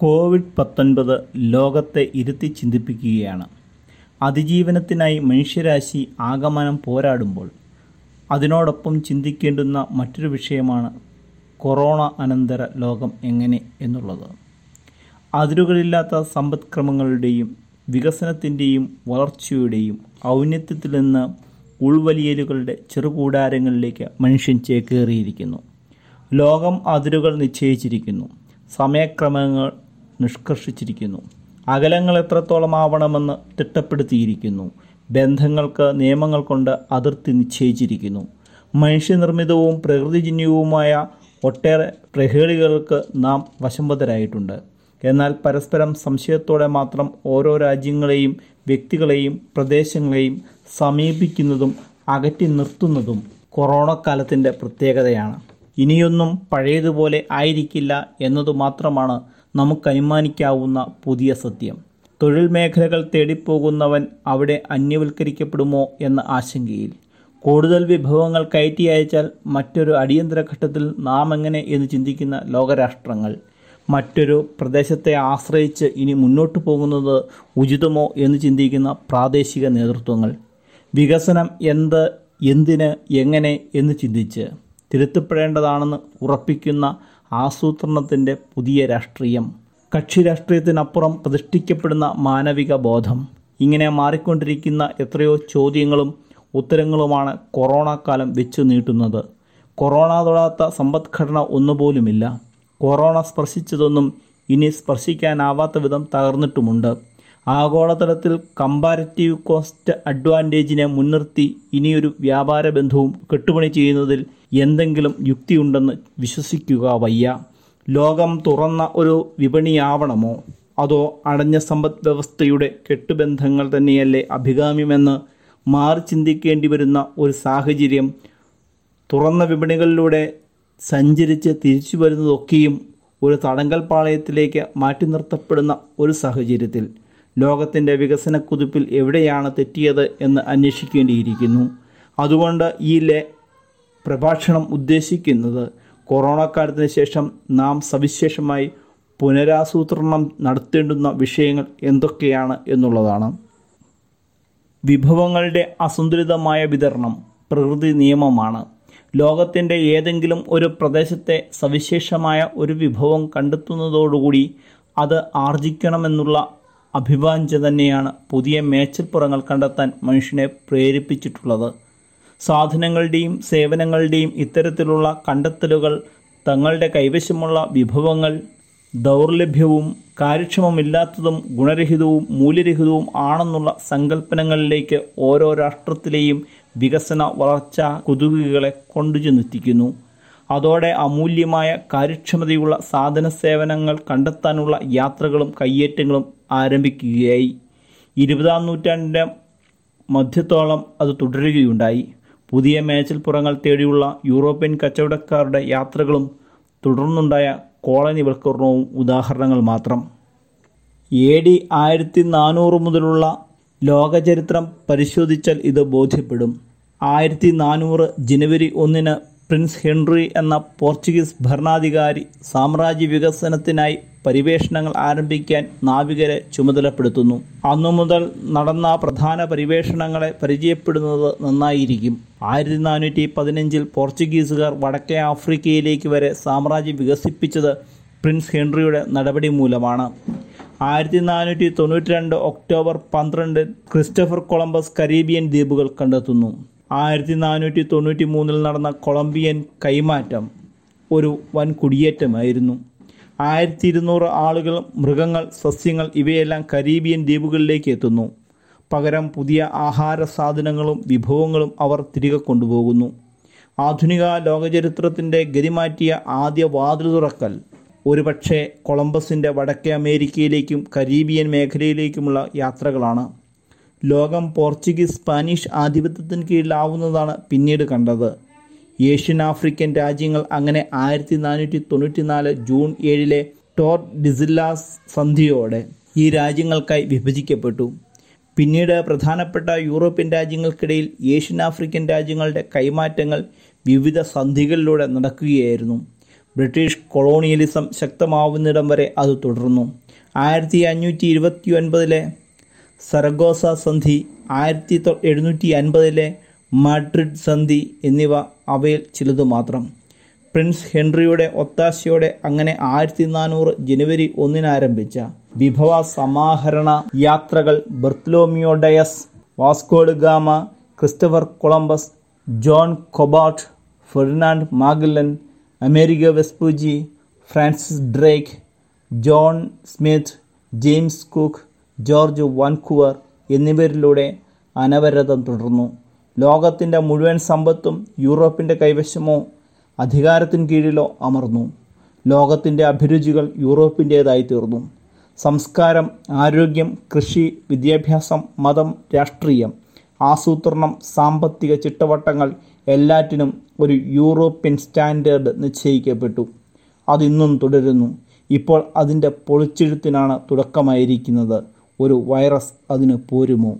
Covid പത്തൊൻപത് ലോകത്തെ ഇരുത്തി ചിന്തിപ്പിക്കുകയാണ്. അതിജീവനത്തിനായി മനുഷ്യരാശി ആഗമനം പോരാടുമ്പോൾ അതിനോടൊപ്പം ചിന്തിക്കേണ്ടുന്ന മറ്റൊരു വിഷയമാണ് കൊറോണ അനന്തര ലോകം എങ്ങനെ എന്നുള്ളത്. അതിരുകളില്ലാത്ത സമ്പദ്ക്രമങ്ങളുടെയും വികസനത്തിന്റെയും വളർച്ചയുടെയും ഔന്നത്യത്തിൽ നിന്ന് ഉൾവലിയലുകളുടെ ചെറുകൂടാരങ്ങളിലേക്ക് മനുഷ്യൻ ചേക്കേറിയിരിക്കുന്നു. ലോകം അതിരുകൾ നിശ്ചയിച്ചിരിക്കുന്നു. സമയക്രമങ്ങൾ നിഷ്കർഷിച്ചിരിക്കുന്നു. അകലങ്ങൾ എത്രത്തോളം ആവണമെന്ന് തിട്ടപ്പെടുത്തിയിരിക്കുന്നു. ബന്ധങ്ങൾക്ക് നിയമങ്ങൾ കൊണ്ട് അതിർത്തി നിശ്ചയിച്ചിരിക്കുന്നു. മനുഷ്യനിർമ്മിതവും പ്രകൃതിജന്യവുമായ ഒട്ടേറെ പ്രഹേളികൾക്ക് നാം വശംബദ്ധരായിട്ടുണ്ട്. എന്നാൽ പരസ്പരം സംശയത്തോടെ മാത്രം ഓരോ രാജ്യങ്ങളെയും വ്യക്തികളെയും പ്രദേശങ്ങളെയും സമീപിക്കുന്നതും അകറ്റി നിർത്തുന്നതും കൊറോണ കാലത്തിന്റെ പ്രത്യേകതയാണ്. ഇനിയൊന്നും പഴയതുപോലെ ആയിരിക്കില്ല എന്നതു മാത്രമാണ് നമുക്ക് അനുമാനിക്കാവുന്ന പുതിയ സത്യം. തൊഴിൽ മേഖലകൾ തേടിപ്പോകുന്നവൻ അവിടെ അന്യവൽക്കരിക്കപ്പെടുമോ എന്ന ആശങ്കയിൽ. കൂടുതൽ വിഭവങ്ങൾ കയറ്റി അയച്ചാൽ മറ്റൊരു അടിയന്തര ഘട്ടത്തിൽ നാം എങ്ങനെ എന്ന് ചിന്തിക്കുന്ന ലോകരാഷ്ട്രങ്ങൾ. മറ്റൊരു പ്രദേശത്തെ ആശ്രയിച്ച് ഇനി മുന്നോട്ട് പോകുന്നത് ഉചിതമോ എന്ന് ചിന്തിക്കുന്ന പ്രാദേശിക നേതൃത്വങ്ങൾ. വികസനം എന്ത് എന്തിന് എങ്ങനെ എന്ന് ചിന്തിച്ച് തിരുത്തപ്പെടേണ്ടതാണെന്ന് ഉറപ്പിക്കുന്ന ആസൂത്രണത്തിന്റെ പുതിയ രാഷ്ട്രീയം. കക്ഷി രാഷ്ട്രീയത്തിനപ്പുറം പ്രതിഷ്ഠിക്കപ്പെടുന്ന മാനവിക ബോധം. ഇങ്ങനെ മാറിക്കൊണ്ടിരിക്കുന്ന എത്രയോ ചോദ്യങ്ങളും ഉത്തരങ്ങളുമാണ് കൊറോണ കാലം വെച്ചു നീട്ടുന്നത്. കൊറോണ തൊടാത്ത സമ്പദ്ഘടന ഒന്നുപോലുമില്ല. കൊറോണ സ്പർശിച്ചതൊന്നും ഇനി സ്പർശിക്കാനാവാത്ത വിധം തകർന്നിട്ടുമുണ്ട്. ആഗോളതലത്തിൽ കമ്പാരറ്റീവ് കോസ്റ്റ് അഡ്വാന്റേജിനെ മുൻനിർത്തി ഇനിയൊരു വ്യാപാര ബന്ധവും കെട്ടുപണി ചെയ്യുന്നതിൽ എന്തെങ്കിലും യുക്തിയുണ്ടെന്ന് വിശ്വസിക്കുക വയ്യ. ലോകം തുറന്ന ഒരു വിപണിയാവണമോ? അതോ അടഞ്ഞ സമ്പദ് വ്യവസ്ഥയുടെ കെട്ടുബന്ധങ്ങൾ തന്നെയല്ലേ അഭികാമ്യമെന്ന് മാറി ചിന്തിക്കേണ്ടി വരുന്ന ഒരു സാഹചര്യം തുറന്ന വിപണികളിലൂടെ സഞ്ചരിച്ച് തിരിച്ചു വരുന്നതൊക്കെയും ഒരു തടങ്കൽ പാളയത്തിലേക്ക് മാറ്റി നിർത്തപ്പെടുന്ന ഒരു സാഹചര്യത്തിൽ. ലോകത്തിന്റെ വികസന കുതിപ്പിൽ എവിടെയാണ് തെറ്റിയത് എന്ന് അന്വേഷിക്കേണ്ടിയിരിക്കുന്നു. അതുകൊണ്ട് ഈ ലേ പ്രഭാഷണം ഉദ്ദേശിക്കുന്നത് കൊറോണ കാലത്തിന് ശേഷം നാം സവിശേഷമായി പുനരാസൂത്രണം നടത്തേണ്ടുന്ന വിഷയങ്ങൾ എന്തൊക്കെയാണ് എന്നുള്ളതാണ്. വിഭവങ്ങളുടെ അസന്തുലിതമായ വിതരണം പ്രകൃതി നിയമമാണ്. ലോകത്തിന്റെ ഏതെങ്കിലും ഒരു പ്രദേശത്തെ സവിശേഷമായ ഒരു വിഭവം കണ്ടെത്തുന്നതോടുകൂടി അത് ആർജിക്കണമെന്നുള്ള അഭിവാഞ്ച തന്നെയാണ് പുതിയ മേച്ചൽപ്പുറങ്ങൾ കണ്ടെത്താൻ മനുഷ്യനെ പ്രേരിപ്പിച്ചിട്ടുള്ളത്. സാധനങ്ങളുടെയും സേവനങ്ങളുടെയും ഇത്തരത്തിലുള്ള കണ്ടെത്തലുകൾ തങ്ങളുടെ കൈവശമുള്ള വിഭവങ്ങൾ ദൗർലഭ്യവും കാര്യക്ഷമമില്ലാത്തതും ഗുണരഹിതവും മൂല്യരഹിതവും ആണെന്നുള്ള സങ്കല്പനങ്ങളിലേക്ക് ഓരോ രാഷ്ട്രത്തിലെയും വികസന വളർച്ചാ കൊതുകുകളെ കൊണ്ടുചെന്നെത്തിക്കുന്നു. അതോടെ അമൂല്യമായ കാര്യക്ഷമതയുള്ള സാധന സേവനങ്ങൾ കണ്ടെത്താനുള്ള യാത്രകളും കയ്യേറ്റങ്ങളും ആരംഭിക്കുകയായി. ഇരുപതാം നൂറ്റാണ്ടിന്റെ മധ്യത്തോളം അത് തുടരുകയുണ്ടായി. പുതിയ മേച്ചൽപ്പുറങ്ങൾ തേടിയുള്ള യൂറോപ്യൻ കച്ചവടക്കാരുടെ യാത്രകളും തുടർന്നുണ്ടായ കോളനിവൽക്കരണവും ഉദാഹരണങ്ങൾ മാത്രം. എ ഡി ആയിരത്തി നാനൂറ് മുതലുള്ള ലോകചരിത്രം പരിശോധിച്ചാൽ ഇത് ബോധ്യപ്പെടും. ആയിരത്തി നാനൂറ് ജനുവരി ഒന്നിന് പ്രിൻസ് ഹെൻറി എന്ന പോർച്ചുഗീസ് ഭരണാധികാരി സാമ്രാജ്യ വികസനത്തിനായി പരിവേഷണങ്ങൾ ആരംഭിക്കാൻ നാവികരെ ചുമതലപ്പെടുത്തുന്നു. അന്നു മുതൽ നടന്ന പ്രധാന പരിവേഷണങ്ങളെ പരിചയപ്പെടുന്നത് നന്നായിരിക്കും. ആയിരത്തി നാനൂറ്റി പതിനഞ്ചിൽ പോർച്ചുഗീസുകാർ വടക്കേ ആഫ്രിക്കയിലേക്ക് വരെ സാമ്രാജ്യം വികസിപ്പിച്ചത് പ്രിൻസ് ഹെൻറിയുടെ നടപടി മൂലമാണ്. ആയിരത്തി നാനൂറ്റി തൊണ്ണൂറ്റി രണ്ട് ഒക്ടോബർ പന്ത്രണ്ട് ക്രിസ്റ്റഫർ കൊളംബസ് കരീബിയൻ ദ്വീപുകൾ കണ്ടെത്തുന്നു. ആയിരത്തി നാനൂറ്റി തൊണ്ണൂറ്റി മൂന്നിൽ നടന്ന കൊളംബിയൻ കൈമാറ്റം ഒരു വൻ കുടിയേറ്റമായിരുന്നു ആയിരത്തി ഇരുന്നൂറ് ആളുകൾ മൃഗങ്ങൾ സസ്യങ്ങൾ ഇവയെല്ലാം കരീബിയൻ ദ്വീപുകളിലേക്ക് എത്തുന്നു. പകരം പുതിയ ആഹാര സാധനങ്ങളും വിഭവങ്ങളും അവർ തിരികെ കൊണ്ടുപോകുന്നു. ആധുനിക ലോകചരിത്രത്തിന്റെ ഗതിമാറ്റിയ ആദ്യ വാതിൽ തുറക്കൽ ഒരുപക്ഷെ കൊളംബസിന്റെ വടക്കേ അമേരിക്കയിലേക്കും കരീബിയൻ മേഖലയിലേക്കുമുള്ള യാത്രകളാണ്. ലോകം പോർച്ചുഗീസ് സ്പാനിഷ് ആധിപത്യത്തിന് കീഴിലാവുന്നതാണ് പിന്നീട് കണ്ടത്. ഏഷ്യൻ ആഫ്രിക്കൻ രാജ്യങ്ങൾ അങ്ങനെ ആയിരത്തി നാനൂറ്റി തൊണ്ണൂറ്റി നാല് ജൂൺ ഏഴിലെ ടോർ ഡിസില്ലാസ് സന്ധിയോടെ ഈ രാജ്യങ്ങൾക്കായി വിഭജിക്കപ്പെട്ടു. പിന്നീട് പ്രധാനപ്പെട്ട യൂറോപ്യൻ രാജ്യങ്ങൾക്കിടയിൽ ഏഷ്യൻ ആഫ്രിക്കൻ രാജ്യങ്ങളുടെ കൈമാറ്റങ്ങൾ വിവിധ സന്ധികളിലൂടെ നടക്കുകയായിരുന്നു. ബ്രിട്ടീഷ് കൊളോണിയലിസം ശക്തമാവുന്നിടം വരെ അത് തുടർന്നു. ആയിരത്തി അഞ്ഞൂറ്റി ഇരുപത്തി ഒൻപതിലെ സരഗോസ സന്ധി ആയിരത്തി എഴുന്നൂറ്റി അൻപതിലെ മാഡ്രിഡ് സന്ധി എന്നിവ അവയിൽ ചിലതു മാത്രം. പ്രിൻസ് ഹെൻറിയുടെ ഒത്താശയോടെ അങ്ങനെ ആയിരത്തി നാനൂറ് ജനുവരി ഒന്നിനാരംഭിച്ച വിഭവ സമാഹരണ യാത്രകൾ Bartolomeu Dias Vasco da Gama Christopher Columbus John Cabot Ferdinand Magellan Amerigo Vespucci Francis Drake John Smith James Cook George Vancouver എന്നിവരിലൂടെ അനവരതം തുടർന്നു. ലോകത്തിന്റെ മുഴുവൻ സമ്പത്തും യൂറോപ്പിന്റെ കൈവശമോ അധികാരത്തിന് കീഴിലോ അമർന്നു. ലോകത്തിന്റെ അഭിരുചികൾ യൂറോപ്പിന്റേതായി തീർന്നു സംസ്കാരം ആരോഗ്യം കൃഷി വിദ്യാഭ്യാസം മതം രാഷ്ട്രീയം ആസൂത്രണം സാമ്പത്തിക ചിട്ടവട്ടങ്ങൾ എല്ലാറ്റിനും ഒരു യൂറോപ്യൻ സ്റ്റാൻഡേർഡ് നിശ്ചയിക്കപ്പെട്ടു. അതിന്നും തുടരുന്നു. ഇപ്പോൾ അതിന്റെ പൊളിച്ചെഴുത്തിനാണ് തുടക്കമായിരിക്കുന്നത്. ഒരു വൈറസ് അതിന് പോരുമോ?